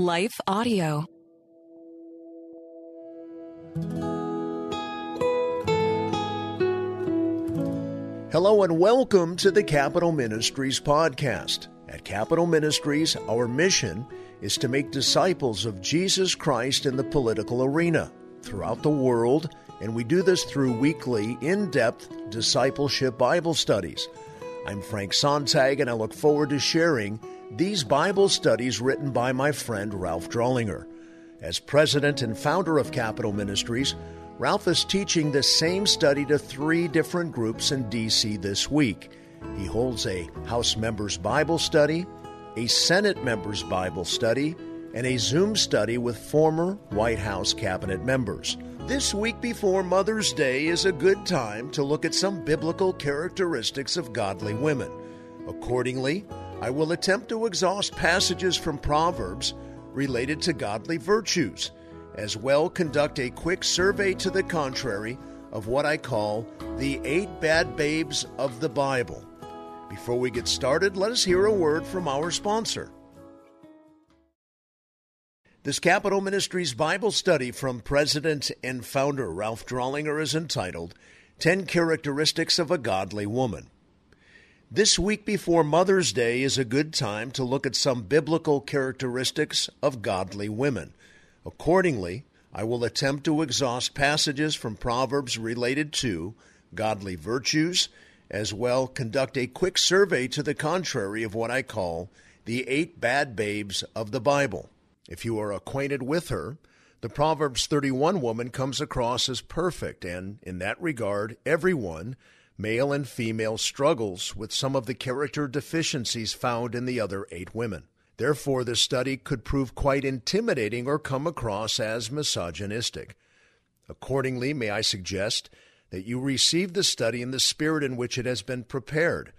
Life Audio. Hello and welcome to the Capitol Ministries podcast. At Capitol Ministries, our mission is to make disciples of Jesus Christ in the political arena throughout the world, and we do this through weekly, in depth discipleship Bible studies. I'm Frank Sontag, and I look forward to sharing these Bible studies written by my friend Ralph Drollinger. As president and founder of Capitol Ministries, Ralph is teaching the same study to three different groups in D.C. this week. He holds a House Members Bible Study, a Senate Members Bible Study, and a Zoom study with former White House cabinet members. This week before Mother's Day is a good time to look at some biblical characteristics of godly women. Accordingly, I will attempt to exhaust passages from Proverbs related to godly virtues, as well conduct a quick survey to the contrary of what I call the eight bad babes of the Bible. Before we get started, let us hear a word from our sponsor. This Capitol Ministries Bible study from President and founder Ralph Drollinger is entitled 10 Characteristics of a Godly Woman. This week before Mother's Day is a good time to look at some biblical characteristics of godly women. Accordingly, I will attempt to exhaust passages from Proverbs related to godly virtues, as well conduct a quick survey to the contrary of what I call the eight bad babes of the Bible. If you are acquainted with her, the Proverbs 31 woman comes across as perfect, and in that regard, everyone, male and female, struggles with some of the character deficiencies found in the other eight women. Therefore, this study could prove quite intimidating or come across as misogynistic. Accordingly, may I suggest that you receive the study in the spirit in which it has been prepared,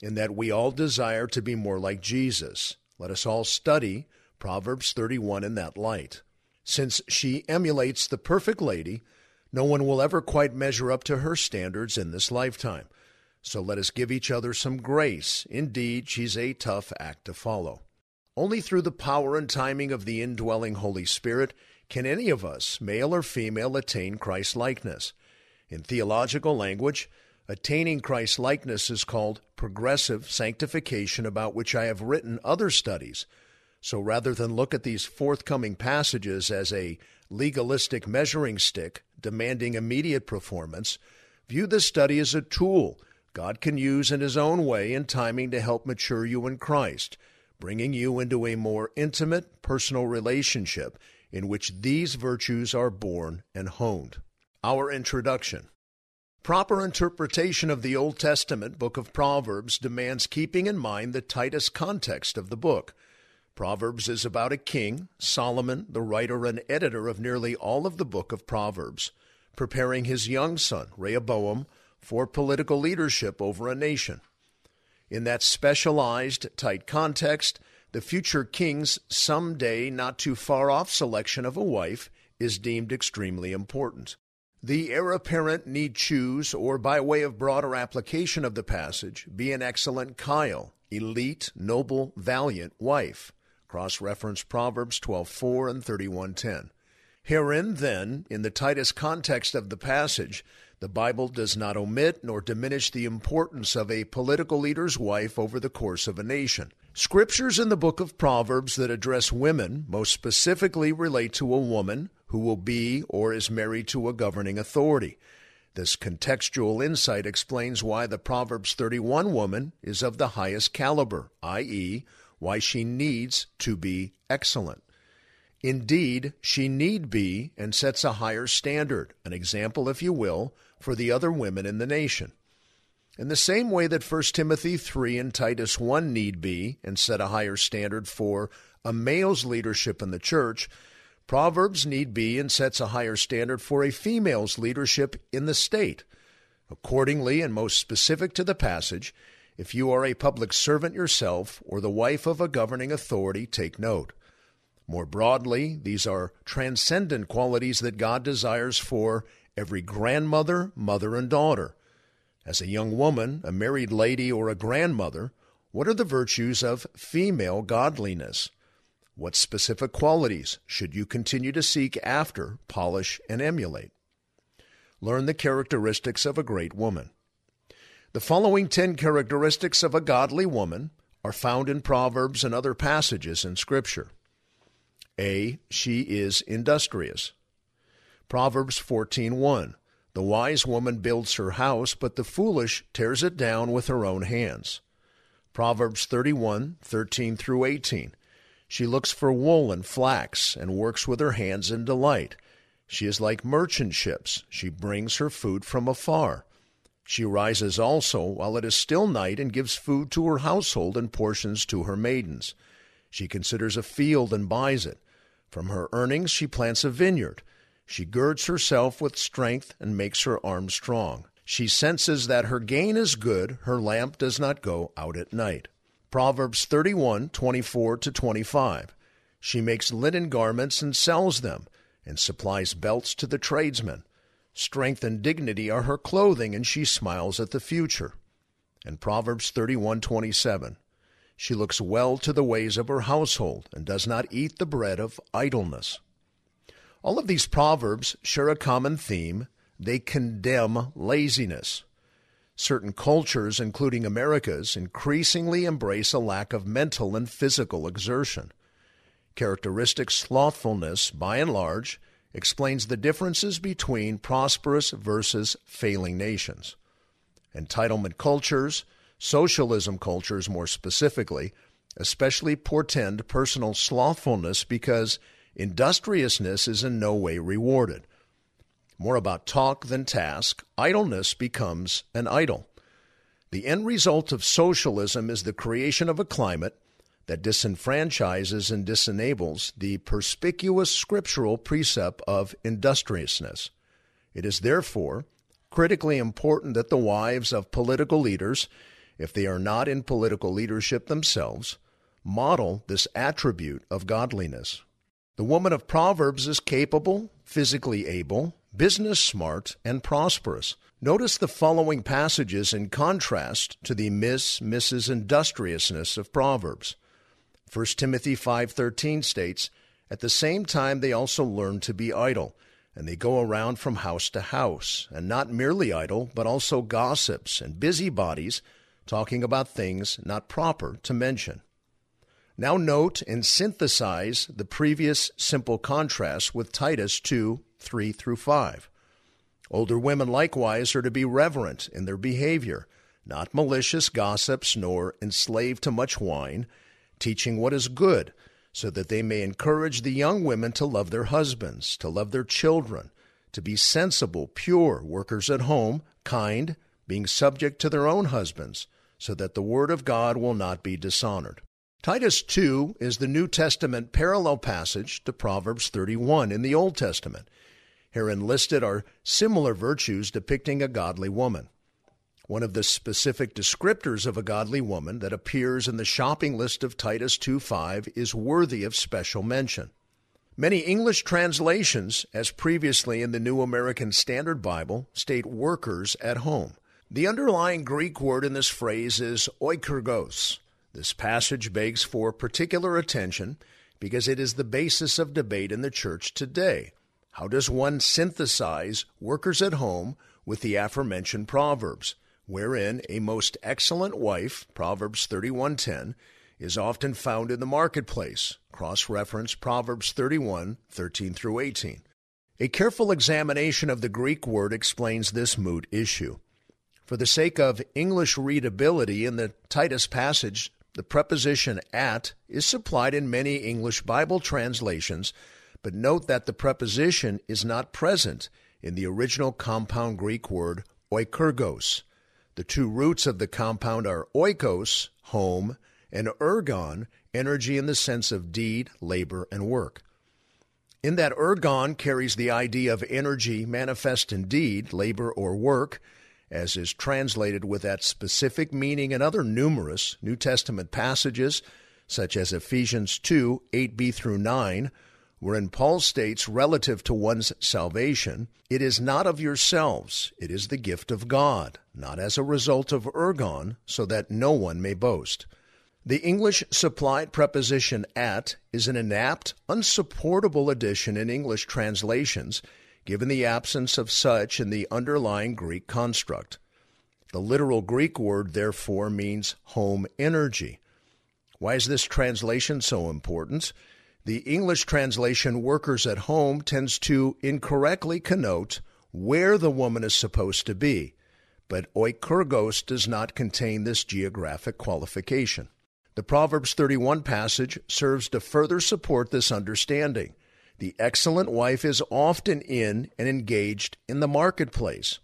in that we all desire to be more like Jesus. Let us all study Proverbs 31 in that light. Since she emulates the perfect lady, no one will ever quite measure up to her standards in this lifetime. So let us give each other some grace. Indeed, she's a tough act to follow. Only through the power and timing of the indwelling Holy Spirit can any of us, male or female, attain Christ likeness. In theological language, attaining Christ likeness is called progressive sanctification, about which I have written other studies. So rather than look at these forthcoming passages as a legalistic measuring stick demanding immediate performance, view this study as a tool God can use in His own way and timing to help mature you in Christ, bringing you into a more intimate, personal relationship in which these virtues are born and honed. Our introduction. Proper interpretation of the Old Testament book of Proverbs demands keeping in mind the tightest context of the book. Proverbs is about a king, Solomon, the writer and editor of nearly all of the book of Proverbs, preparing his young son, Rehoboam, for political leadership over a nation. In that specialized, tight context, the future king's someday not too far off selection of a wife is deemed extremely important. The heir apparent need choose, or by way of broader application of the passage, be an excellent chayil, elite, noble, valiant wife. Cross reference Proverbs 12:4 and 31:10. Herein, then, in the tightest context of the passage, the Bible does not omit nor diminish the importance of a political leader's wife over the course of a nation. Scriptures in the book of Proverbs that address women most specifically relate to a woman who will be or is married to a governing authority. This contextual insight explains why the Proverbs 31 woman is of the highest caliber, i.e., why she needs to be excellent. Indeed, she need be and sets a higher standard, an example, if you will, for the other women in the nation. In the same way that 1 Timothy 3 and Titus 1 need be and set a higher standard for a male's leadership in the church, Proverbs need be and sets a higher standard for a female's leadership in the state. Accordingly, and most specific to the passage, if you are a public servant yourself or the wife of a governing authority, take note. More broadly, these are transcendent qualities that God desires for every grandmother, mother, and daughter. As a young woman, a married lady, or a grandmother, what are the virtues of female godliness? What specific qualities should you continue to seek after, polish, and emulate? Learn the characteristics of a great woman. The following 10 characteristics of a godly woman are found in Proverbs and other passages in Scripture. A. She is industrious. Proverbs 14:1 The wise woman builds her house, but the foolish tears it down with her own hands. Proverbs 31:13 through 18 She looks for wool and flax and works with her hands in delight. She is like merchant ships. She brings her food from afar. She rises also while it is still night and gives food to her household and portions to her maidens. She considers a field and buys it. From her earnings she plants a vineyard. She girds herself with strength and makes her arm strong. She senses that her gain is good, her lamp does not go out at night. Proverbs 31 24 to 25. She makes linen garments and sells them, and supplies belts to the tradesmen. Strength and dignity are her clothing, and she smiles at the future. And Proverbs 31:27. She looks well to the ways of her household and does not eat the bread of idleness. All of these proverbs share a common theme. They condemn laziness. Certain cultures, including America's, increasingly embrace a lack of mental and physical exertion. Characteristic slothfulness, by and large, explains the differences between prosperous versus failing nations. Entitlement cultures, Socialism cultures, more specifically, especially portend personal slothfulness because industriousness is in no way rewarded. More about talk than task, idleness becomes an idol. The end result of socialism is the creation of a climate that disenfranchises and disenables the perspicuous scriptural precept of industriousness. It is therefore critically important that the wives of political leaders if they are not in political leadership themselves, model this attribute of godliness. The woman of Proverbs is capable, physically able, business smart, and prosperous. Notice the following passages in contrast to the miss, Mrs. industriousness of Proverbs. 1 Timothy 5:13 states, "At the same time they also learn to be idle, and they go around from house to house, and not merely idle, but also gossips and busybodies, talking about things not proper to mention. Now note and synthesize the previous simple contrast with Titus 2 3 through 5. Older women likewise are to be reverent in their behavior, not malicious gossips, nor enslaved to much wine, teaching what is good, so that they may encourage the young women to love their husbands, to love their children, to be sensible, pure, workers at home, kind, being subject to their own husbands, so that the word of God will not be dishonored. Titus 2 is the New Testament parallel passage to Proverbs 31 in the Old Testament. Herein listed are similar virtues depicting a godly woman. One of the specific descriptors of a godly woman that appears in the shopping list of Titus 2:5 is worthy of special mention. Many English translations, as previously in the New American Standard Bible, state workers at home. The underlying Greek word in this phrase is oikurgos. This passage begs for particular attention because it is the basis of debate in the church today. How does one synthesize workers at home with the aforementioned proverbs, wherein a most excellent wife, Proverbs 31:10, is often found in the marketplace. Cross-reference Proverbs 31:13 through 18. A careful examination of the Greek word explains this moot issue. For the sake of English readability in the Titus passage, the preposition at is supplied in many English Bible translations, but note that the preposition is not present in the original compound Greek word oikurgos. The two roots of the compound are oikos, home, and ergon, energy in the sense of deed, labor, and work. In that ergon carries the idea of energy manifest in deed, labor, or work, as is translated with that specific meaning in other numerous New Testament passages, such as Ephesians 2 8b through 9, wherein Paul states relative to one's salvation, it is not of yourselves, it is the gift of God, not as a result of ergon, so that no one may boast. The English supplied preposition at is an inapt, unsupportable addition in English translations, given the absence of such in the underlying Greek construct. The literal Greek word, therefore, means home energy. Why is this translation so important? The English translation workers at home tends to incorrectly connote where the woman is supposed to be, but oikurgos does not contain this geographic qualification. The Proverbs 31 passage serves to further support this understanding. The excellent wife is often in and engaged in the marketplace.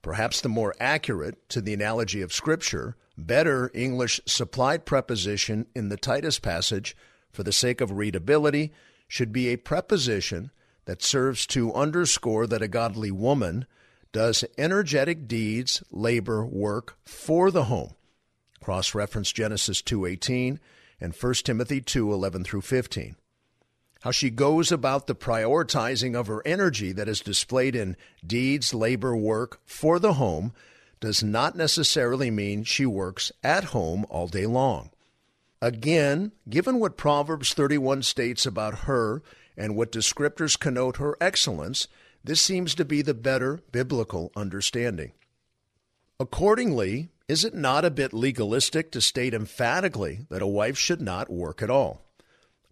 Perhaps the more accurate, to the analogy of Scripture, better English supplied preposition in the Titus passage, for the sake of readability, should be a preposition that serves to underscore that a godly woman does energetic deeds, labor, work for the home. Cross reference Genesis 2:18 and 1 Timothy 2:11 through 15 how she goes about the prioritizing of her energy that is displayed in deeds, labor, work for the home does not necessarily mean she works at home all day long. Again, given what Proverbs 31 states about her and what descriptors connote her excellence, this seems to be the better biblical understanding. Accordingly, is it not a bit legalistic to state emphatically that a wife should not work at all?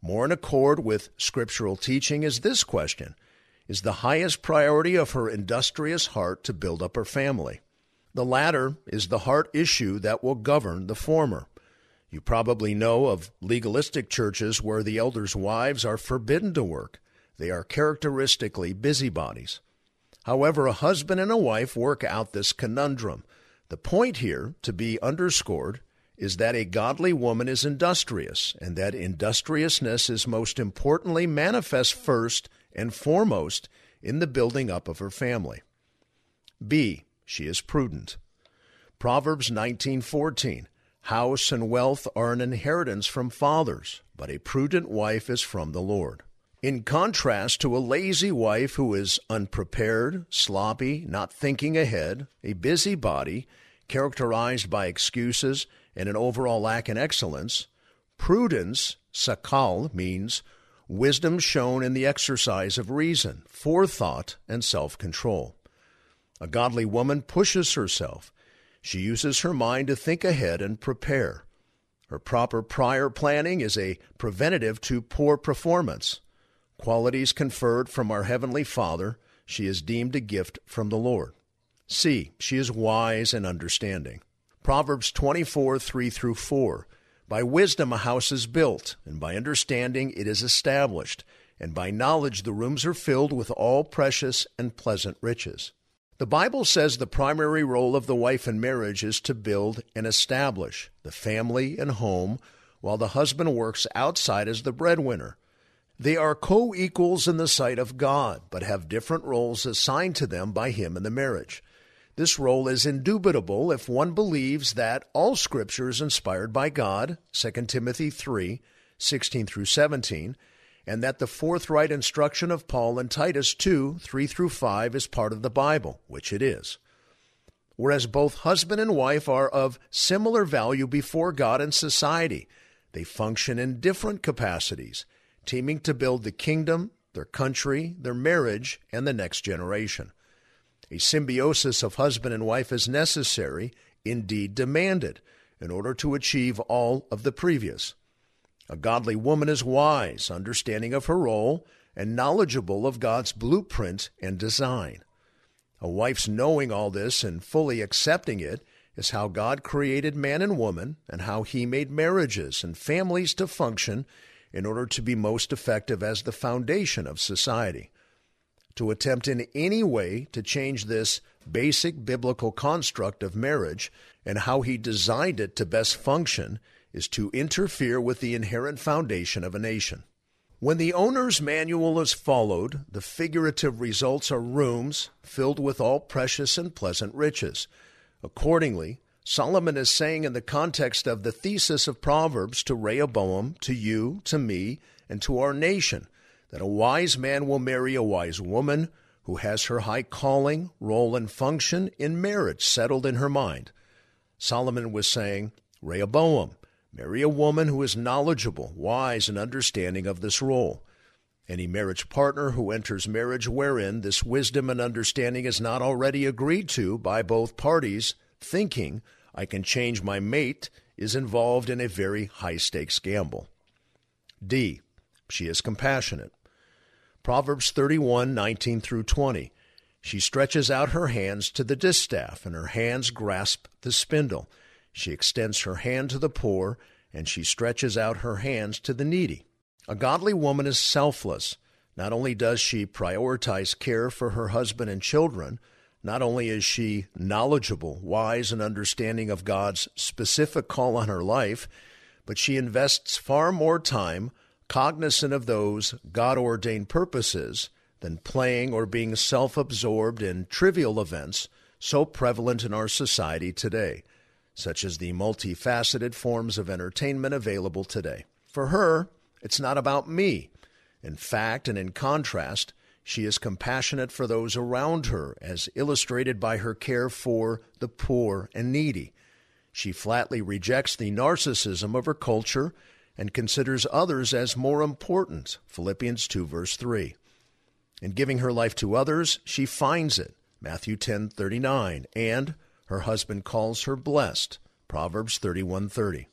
More in accord with scriptural teaching is this question Is the highest priority of her industrious heart to build up her family? The latter is the heart issue that will govern the former. You probably know of legalistic churches where the elders' wives are forbidden to work. They are characteristically busybodies. However, a husband and a wife work out this conundrum. The point here, to be underscored, is that a godly woman is industrious, and that industriousness is most importantly manifest first and foremost in the building up of her family. B. She is prudent. Proverbs 19:14 House and wealth are an inheritance from fathers, but a prudent wife is from the Lord. In contrast to a lazy wife who is unprepared, sloppy, not thinking ahead, a busybody, characterized by excuses and an overall lack in excellence, prudence, sakal, means wisdom shown in the exercise of reason, forethought, and self control. A godly woman pushes herself. She uses her mind to think ahead and prepare. Her proper prior planning is a preventative to poor performance. Qualities conferred from our Heavenly Father, she is deemed a gift from the Lord. C. She is wise and understanding. Proverbs 24, 3 through 4. By wisdom a house is built, and by understanding it is established, and by knowledge the rooms are filled with all precious and pleasant riches. The Bible says the primary role of the wife in marriage is to build and establish the family and home, while the husband works outside as the breadwinner. They are co equals in the sight of God, but have different roles assigned to them by Him in the marriage. This role is indubitable if one believes that all Scripture is inspired by God, 2 Timothy 3 16 through 17, and that the forthright instruction of Paul in Titus 2 3 through 5 is part of the Bible, which it is. Whereas both husband and wife are of similar value before God and society, they function in different capacities, teaming to build the kingdom, their country, their marriage, and the next generation. A symbiosis of husband and wife is necessary, indeed demanded, in order to achieve all of the previous. A godly woman is wise, understanding of her role, and knowledgeable of God's blueprint and design. A wife's knowing all this and fully accepting it is how God created man and woman and how he made marriages and families to function in order to be most effective as the foundation of society to attempt in any way to change this basic biblical construct of marriage and how he designed it to best function is to interfere with the inherent foundation of a nation. When the owner's manual is followed, the figurative results are rooms filled with all precious and pleasant riches. Accordingly, Solomon is saying in the context of the thesis of Proverbs to Rehoboam, to you, to me, and to our nation that a wise man will marry a wise woman who has her high calling, role, and function in marriage settled in her mind. Solomon was saying, Rehoboam, Marry a woman who is knowledgeable, wise, and understanding of this role. Any marriage partner who enters marriage wherein this wisdom and understanding is not already agreed to by both parties, thinking, I can change my mate, is involved in a very high stakes gamble. D. She is compassionate. Proverbs 31 19 through 20. She stretches out her hands to the distaff, and her hands grasp the spindle. She extends her hand to the poor, and she stretches out her hands to the needy. A godly woman is selfless. Not only does she prioritize care for her husband and children, not only is she knowledgeable, wise, and understanding of God's specific call on her life, but she invests far more time cognizant of those God ordained purposes than playing or being self absorbed in trivial events so prevalent in our society today, such as the multifaceted forms of entertainment available today. For her, it's not about me. In fact, and in contrast, she is compassionate for those around her, as illustrated by her care for the poor and needy. She flatly rejects the narcissism of her culture and considers others as more important. Philippians 2, verse 3. In giving her life to others, she finds it. Matthew 10:39, and her husband calls her blessed. Proverbs 31:30.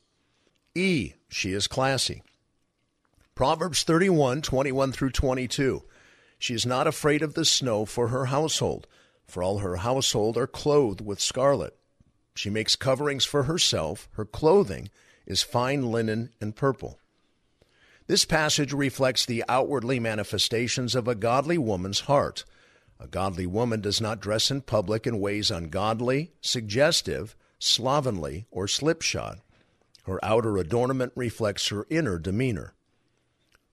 E, she is classy. Proverbs 31, 21 through 22. She is not afraid of the snow for her household, for all her household are clothed with scarlet. She makes coverings for herself. Her clothing is fine linen and purple. This passage reflects the outwardly manifestations of a godly woman's heart. A godly woman does not dress in public in ways ungodly, suggestive, slovenly, or slipshod. Her outer adornment reflects her inner demeanor.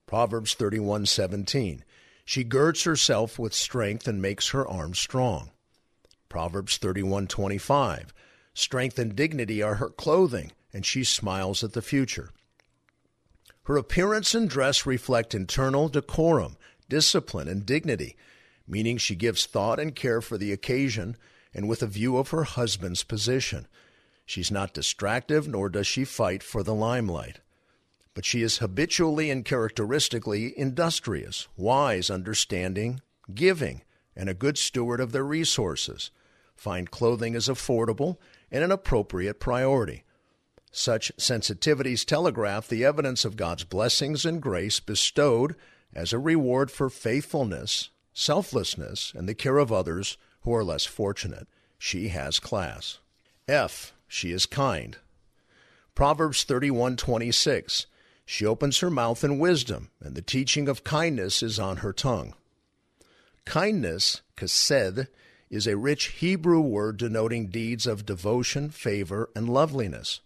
Proverbs 31:17. She girds herself with strength and makes her arms strong. Proverbs 31:25. Strength and dignity are her clothing, and she smiles at the future. Her appearance and dress reflect internal decorum, discipline, and dignity, meaning she gives thought and care for the occasion and with a view of her husband's position. She's not distractive, nor does she fight for the limelight but she is habitually and characteristically industrious, wise, understanding, giving, and a good steward of their resources. Fine clothing is affordable and an appropriate priority. Such sensitivities telegraph the evidence of God's blessings and grace bestowed as a reward for faithfulness, selflessness, and the care of others who are less fortunate. She has class. F. She is kind. Proverbs 31:26 she opens her mouth in wisdom, and the teaching of kindness is on her tongue. Kindness, chesed, is a rich Hebrew word denoting deeds of devotion, favor, and loveliness.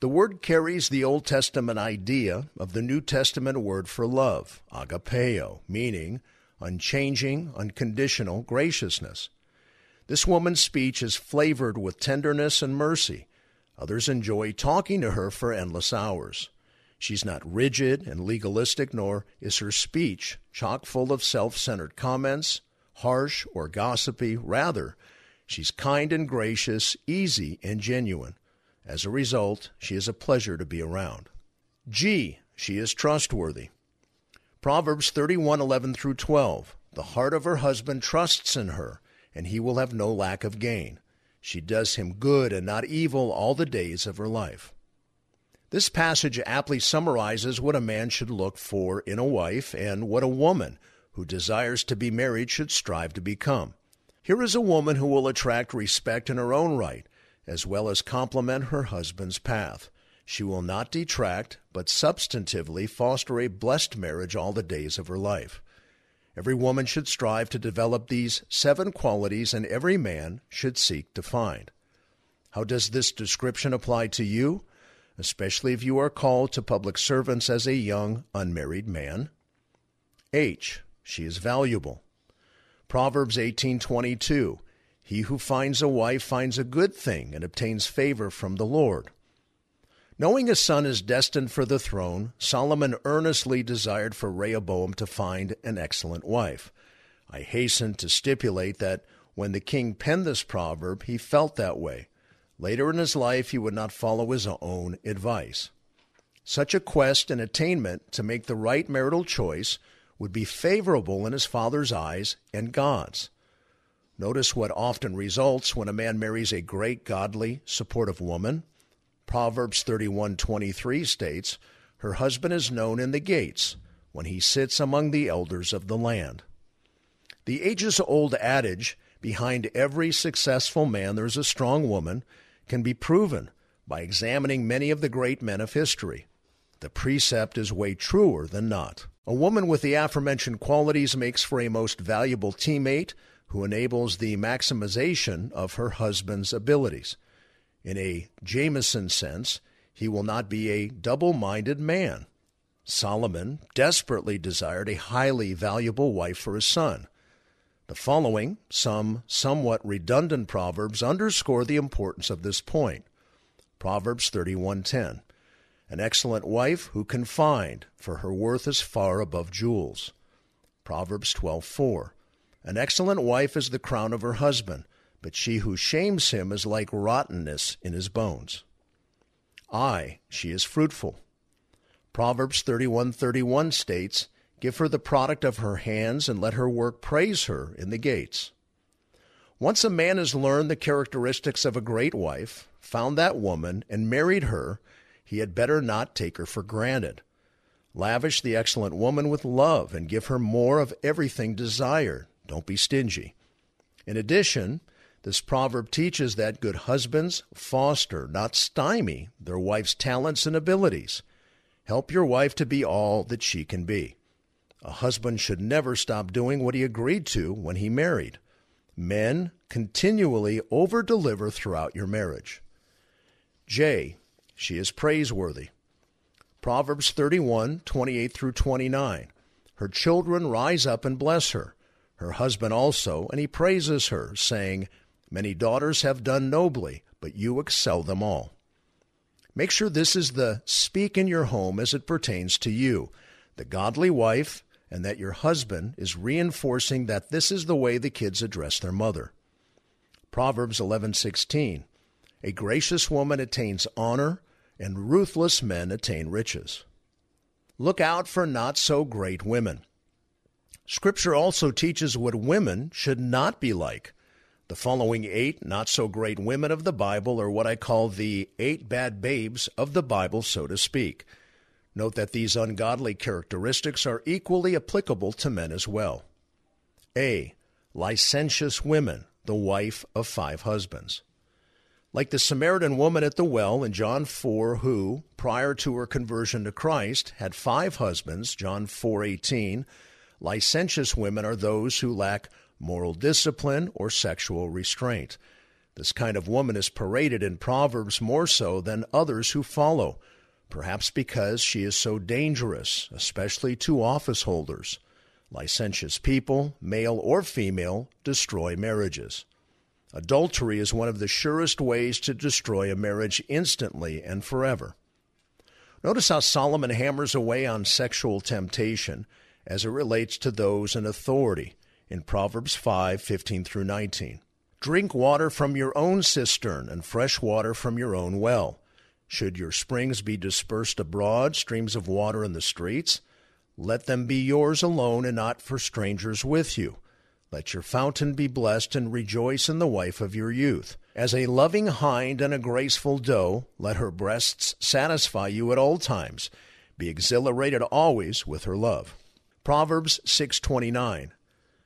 The word carries the Old Testament idea of the New Testament word for love, agapeo, meaning unchanging, unconditional graciousness. This woman's speech is flavored with tenderness and mercy. Others enjoy talking to her for endless hours. She's not rigid and legalistic, nor is her speech chock full of self centered comments, harsh or gossipy. Rather, she's kind and gracious, easy and genuine. As a result, she is a pleasure to be around. G. She is trustworthy. Proverbs 31:11 through 12. The heart of her husband trusts in her, and he will have no lack of gain. She does him good and not evil all the days of her life. This passage aptly summarizes what a man should look for in a wife and what a woman who desires to be married should strive to become. Here is a woman who will attract respect in her own right, as well as complement her husband's path. She will not detract, but substantively foster a blessed marriage all the days of her life. Every woman should strive to develop these seven qualities, and every man should seek to find. How does this description apply to you? especially if you are called to public servants as a young unmarried man. H. She is valuable. Proverbs 18:22 He who finds a wife finds a good thing and obtains favor from the Lord. Knowing a son is destined for the throne, Solomon earnestly desired for Rehoboam to find an excellent wife. I hasten to stipulate that when the king penned this proverb, he felt that way. Later in his life, he would not follow his own advice. Such a quest and attainment to make the right marital choice would be favorable in his father's eyes and God's. Notice what often results when a man marries a great, godly, supportive woman. Proverbs 31:23 states, "Her husband is known in the gates when he sits among the elders of the land." The ages-old adage, behind every successful man there's a strong woman, can be proven by examining many of the great men of history. The precept is way truer than not. A woman with the aforementioned qualities makes for a most valuable teammate who enables the maximization of her husband's abilities. In a Jamesian sense, he will not be a double minded man. Solomon desperately desired a highly valuable wife for his son. The following, some somewhat redundant proverbs underscore the importance of this point. Proverbs 31:10. An excellent wife who can find, for her worth is far above jewels. Proverbs 12:4. An excellent wife is the crown of her husband, but she who shames him is like rottenness in his bones. I, she is fruitful. Proverbs 31:31 states, "Give her the product of her hands and let her work praise her in the gates." Once a man has learned the characteristics of a great wife, found that woman, and married her, he had better not take her for granted. Lavish the excellent woman with love and give her more of everything desired. Don't be stingy. In addition, this proverb teaches that good husbands foster, not stymie, their wife's talents and abilities. Help your wife to be all that she can be. A husband should never stop doing what he agreed to when he married. Men continually over deliver throughout your marriage. J. She is praiseworthy. Proverbs 31, 28 through 29. Her children rise up and bless her her husband also, and he praises her, saying, Many daughters have done nobly, but you excel them all. Make sure this is the speak in your home as it pertains to you, the godly wife, and that your husband is reinforcing that this is the way the kids address their mother. Proverbs 11:16 A gracious woman attains honor, and ruthless men attain riches. Look out for not so great women. Scripture also teaches what women should not be like. The following eight not so great women of the Bible are what I call the eight bad babes of the Bible, so to speak. Note that these ungodly characteristics are equally applicable to men as well. A. Licentious women, the wife of five husbands. Like the Samaritan woman at the well in John 4 who, prior to her conversion to Christ, had five husbands, John 4:18, Licentious women are those who lack moral discipline or sexual restraint. This kind of woman is paraded in Proverbs more so than others who follow, perhaps because she is so dangerous, especially to office holders. Licentious people, male or female, destroy marriages. Adultery is one of the surest ways to destroy a marriage instantly and forever. Notice how Solomon hammers away on sexual temptation as it relates to those in authority in Proverbs 5:15 through 19. Drink water from your own cistern and fresh water from your own well. Should your springs be dispersed abroad, streams of water in the streets, let them be yours alone and not for strangers with you. Let your fountain be blessed and rejoice in the wife of your youth. As a loving hind and a graceful doe, let her breasts satisfy you at all times. Be exhilarated always with her love. Proverbs 6:29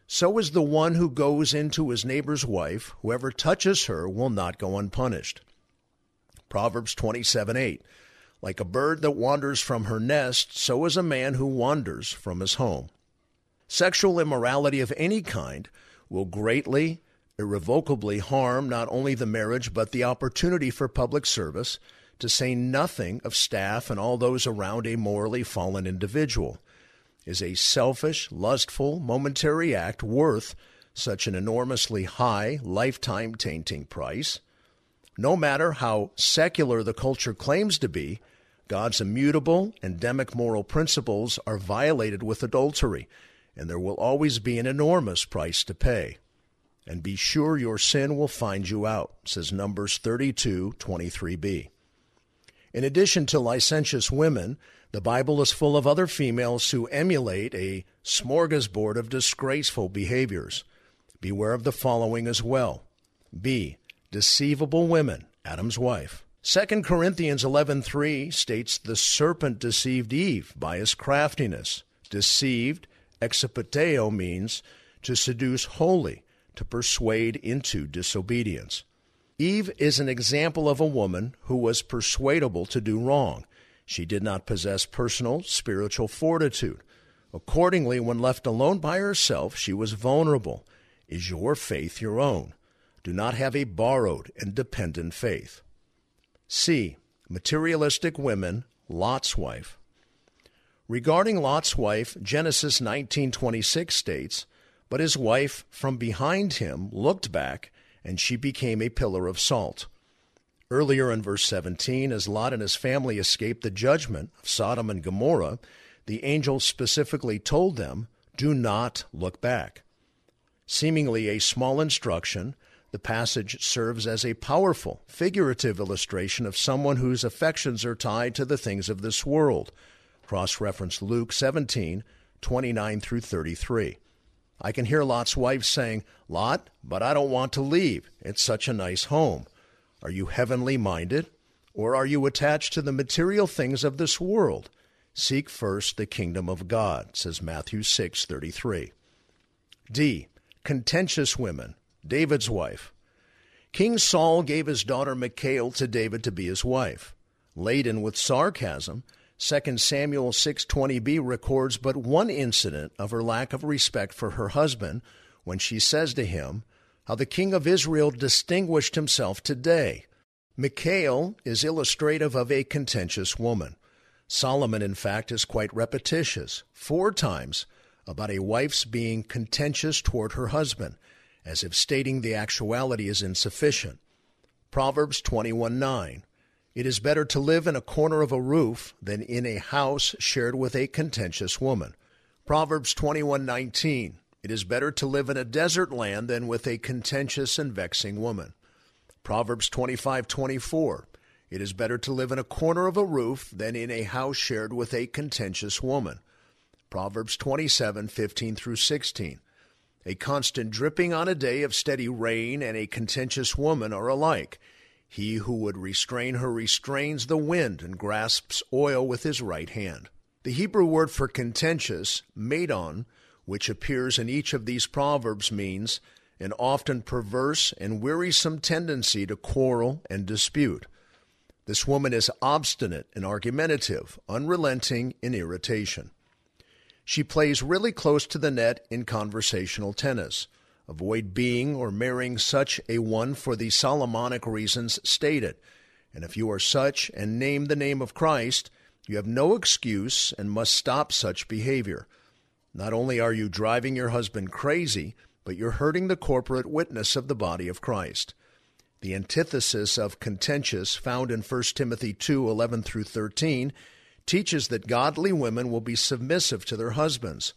So is the one who goes into his neighbor's wife whoever touches her will not go unpunished. Proverbs 27:8 Like a bird that wanders from her nest so is a man who wanders from his home. Sexual immorality of any kind will greatly irrevocably harm not only the marriage but the opportunity for public service, to say nothing of staff and all those around a morally fallen individual is a selfish, lustful, momentary act worth such an enormously high, lifetime tainting price? No matter how secular the culture claims to be, God's immutable, endemic moral principles are violated with adultery, and there will always be an enormous price to pay. And be sure your sin will find you out, says Numbers 32 23b. In addition to licentious women, the Bible is full of other females who emulate a smorgasbord of disgraceful behaviors. Beware of the following as well. B. Deceivable women, Adam's wife. 2 Corinthians 11:3 states the serpent deceived Eve by his craftiness. Deceived, exopateo means to seduce wholly, to persuade into disobedience. Eve is an example of a woman who was persuadable to do wrong. She did not possess personal spiritual fortitude. Accordingly, when left alone by herself, she was vulnerable. Is your faith your own? Do not have a borrowed and dependent faith. C. Materialistic women, Lot's wife. Regarding Lot's wife, Genesis 19:26 states, "But his wife from behind him looked back, and she became a pillar of salt." Earlier in verse 17, as Lot and his family escaped the judgment of Sodom and Gomorrah, the angel specifically told them, Do not look back. Seemingly a small instruction, the passage serves as a powerful, figurative illustration of someone whose affections are tied to the things of this world. Cross reference Luke 17, 29 through 33. I can hear Lot's wife saying, Lot, but I don't want to leave. It's such a nice home. Are you heavenly minded? Or are you attached to the material things of this world? Seek first the kingdom of God, says Matthew 6:33. D. Contentious women, David's wife. King Saul gave his daughter Michal to David to be his wife. Laden with sarcasm, 2 Samuel 6:20b records but one incident of her lack of respect for her husband when she says to him, how the king of Israel distinguished himself today. Michal is illustrative of a contentious woman. Solomon, in fact, is quite repetitious, four times, about a wife's being contentious toward her husband, as if stating the actuality is insufficient. Proverbs 21 9. It is better to live in a corner of a roof than in a house shared with a contentious woman. Proverbs 21:19 it is better to live in a desert land than with a contentious and vexing woman. Proverbs 25:24. It is better to live in a corner of a roof than in a house shared with a contentious woman. Proverbs 27:15 through 16. A constant dripping on a day of steady rain and a contentious woman are alike. He who would restrain her restrains the wind and grasps oil with his right hand. The Hebrew word for contentious, madon, which appears in each of these proverbs, means an often perverse and wearisome tendency to quarrel and dispute. This woman is obstinate and argumentative, unrelenting in irritation. She plays really close to the net in conversational tennis. Avoid being or marrying such a one for the Solomonic reasons stated. And if you are such and name the name of Christ, you have no excuse and must stop such behavior. Not only are you driving your husband crazy, but you're hurting the corporate witness of the body of Christ. The antithesis of contentious found in 1 Timothy 2 11 through 13 teaches that godly women will be submissive to their husbands.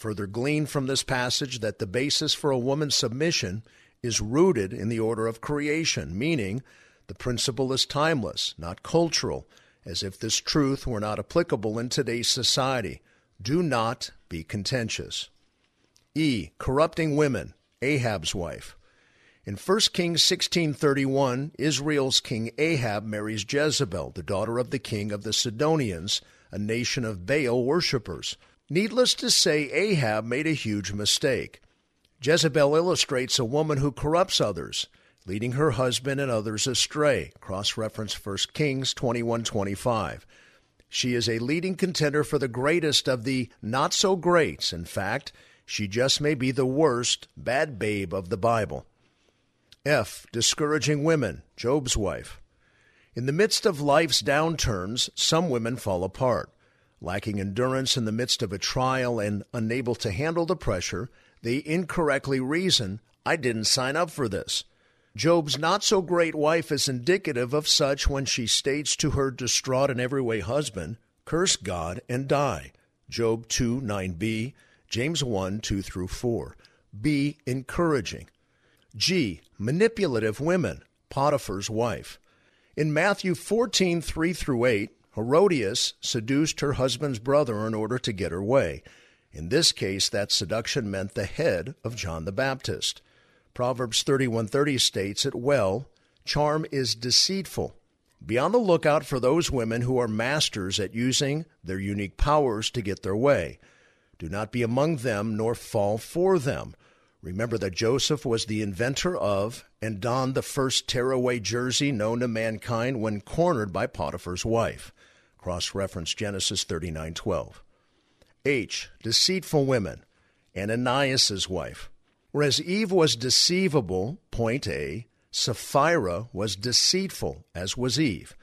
Further glean from this passage that the basis for a woman's submission is rooted in the order of creation, meaning the principle is timeless, not cultural, as if this truth were not applicable in today's society. Do not be contentious. E. Corrupting women, Ahab's wife. In 1 Kings 16:31, Israel's king Ahab marries Jezebel, the daughter of the king of the Sidonians, a nation of Baal worshippers. Needless to say, Ahab made a huge mistake. Jezebel illustrates a woman who corrupts others, leading her husband and others astray. Cross reference 1 Kings 21:25. She is a leading contender for the greatest of the not so greats. In fact, she just may be the worst bad babe of the Bible. F. Discouraging women, Job's wife. In the midst of life's downturns, some women fall apart. Lacking endurance in the midst of a trial and unable to handle the pressure, they incorrectly reason, I didn't sign up for this. Job's not so great wife is indicative of such when she states to her distraught in every way husband, Curse God and die. Job 2 9b, James 1 2 through 4. B. Encouraging. G. Manipulative women, Potiphar's wife. In Matthew 14, 3 through 8, Herodias seduced her husband's brother in order to get her way. In this case, that seduction meant the head of John the Baptist. Proverbs 31:30 states it well, charm is deceitful. Be on the lookout for those women who are masters at using their unique powers to get their way. Do not be among them nor fall for them. Remember that Joseph was the inventor of and donned the first tearaway jersey known to mankind when cornered by Potiphar's wife. Cross reference Genesis 39:12. H. Deceitful women. Ananias's wife. Whereas Eve was deceivable, point A, Sapphira was deceitful, as was Eve.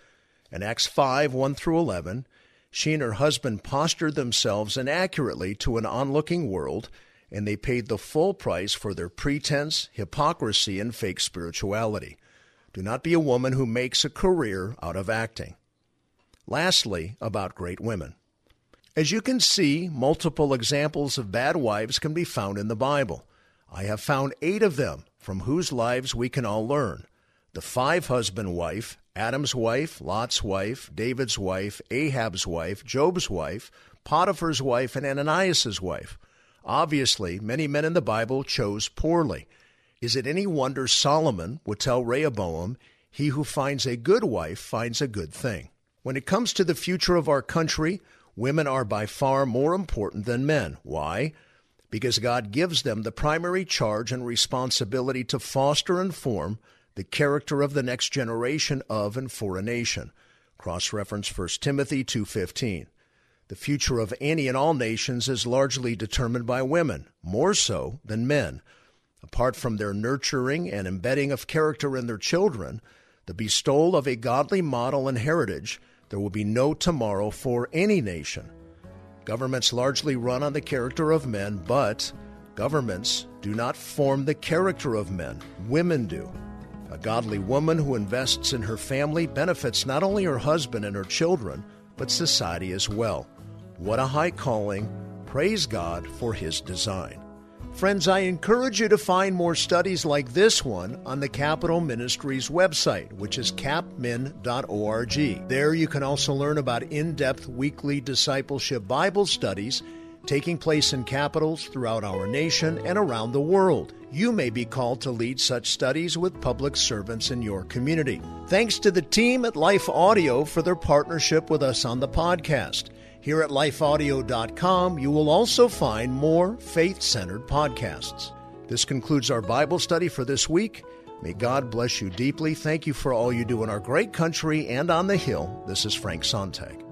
In Acts 5 1 through 11, she and her husband postured themselves inaccurately to an onlooking world, and they paid the full price for their pretense, hypocrisy, and fake spirituality. Do not be a woman who makes a career out of acting. Lastly, about great women. As you can see, multiple examples of bad wives can be found in the Bible. I have found eight of them from whose lives we can all learn. The five husband wife, Adam's wife, Lot's wife, David's wife, Ahab's wife, Job's wife, Potiphar's wife, and Ananias's wife. Obviously, many men in the Bible chose poorly. Is it any wonder Solomon would tell Rehoboam, He who finds a good wife finds a good thing? When it comes to the future of our country, women are by far more important than men. Why? because God gives them the primary charge and responsibility to foster and form the character of the next generation of and for a nation. Cross reference 1 Timothy 2:15. The future of any and all nations is largely determined by women, more so than men. Apart from their nurturing and embedding of character in their children, the bestowal of a godly model and heritage, there will be no tomorrow for any nation. Governments largely run on the character of men, but governments do not form the character of men. Women do. A godly woman who invests in her family benefits not only her husband and her children, but society as well. What a high calling. Praise God for his design. Friends, I encourage you to find more studies like this one on the Capitol Ministries website, which is capmin.org. There you can also learn about in depth weekly discipleship Bible studies taking place in capitals throughout our nation and around the world. You may be called to lead such studies with public servants in your community. Thanks to the team at Life Audio for their partnership with us on the podcast. Here at lifeaudio.com, you will also find more faith centered podcasts. This concludes our Bible study for this week. May God bless you deeply. Thank you for all you do in our great country and on the Hill. This is Frank Sontag.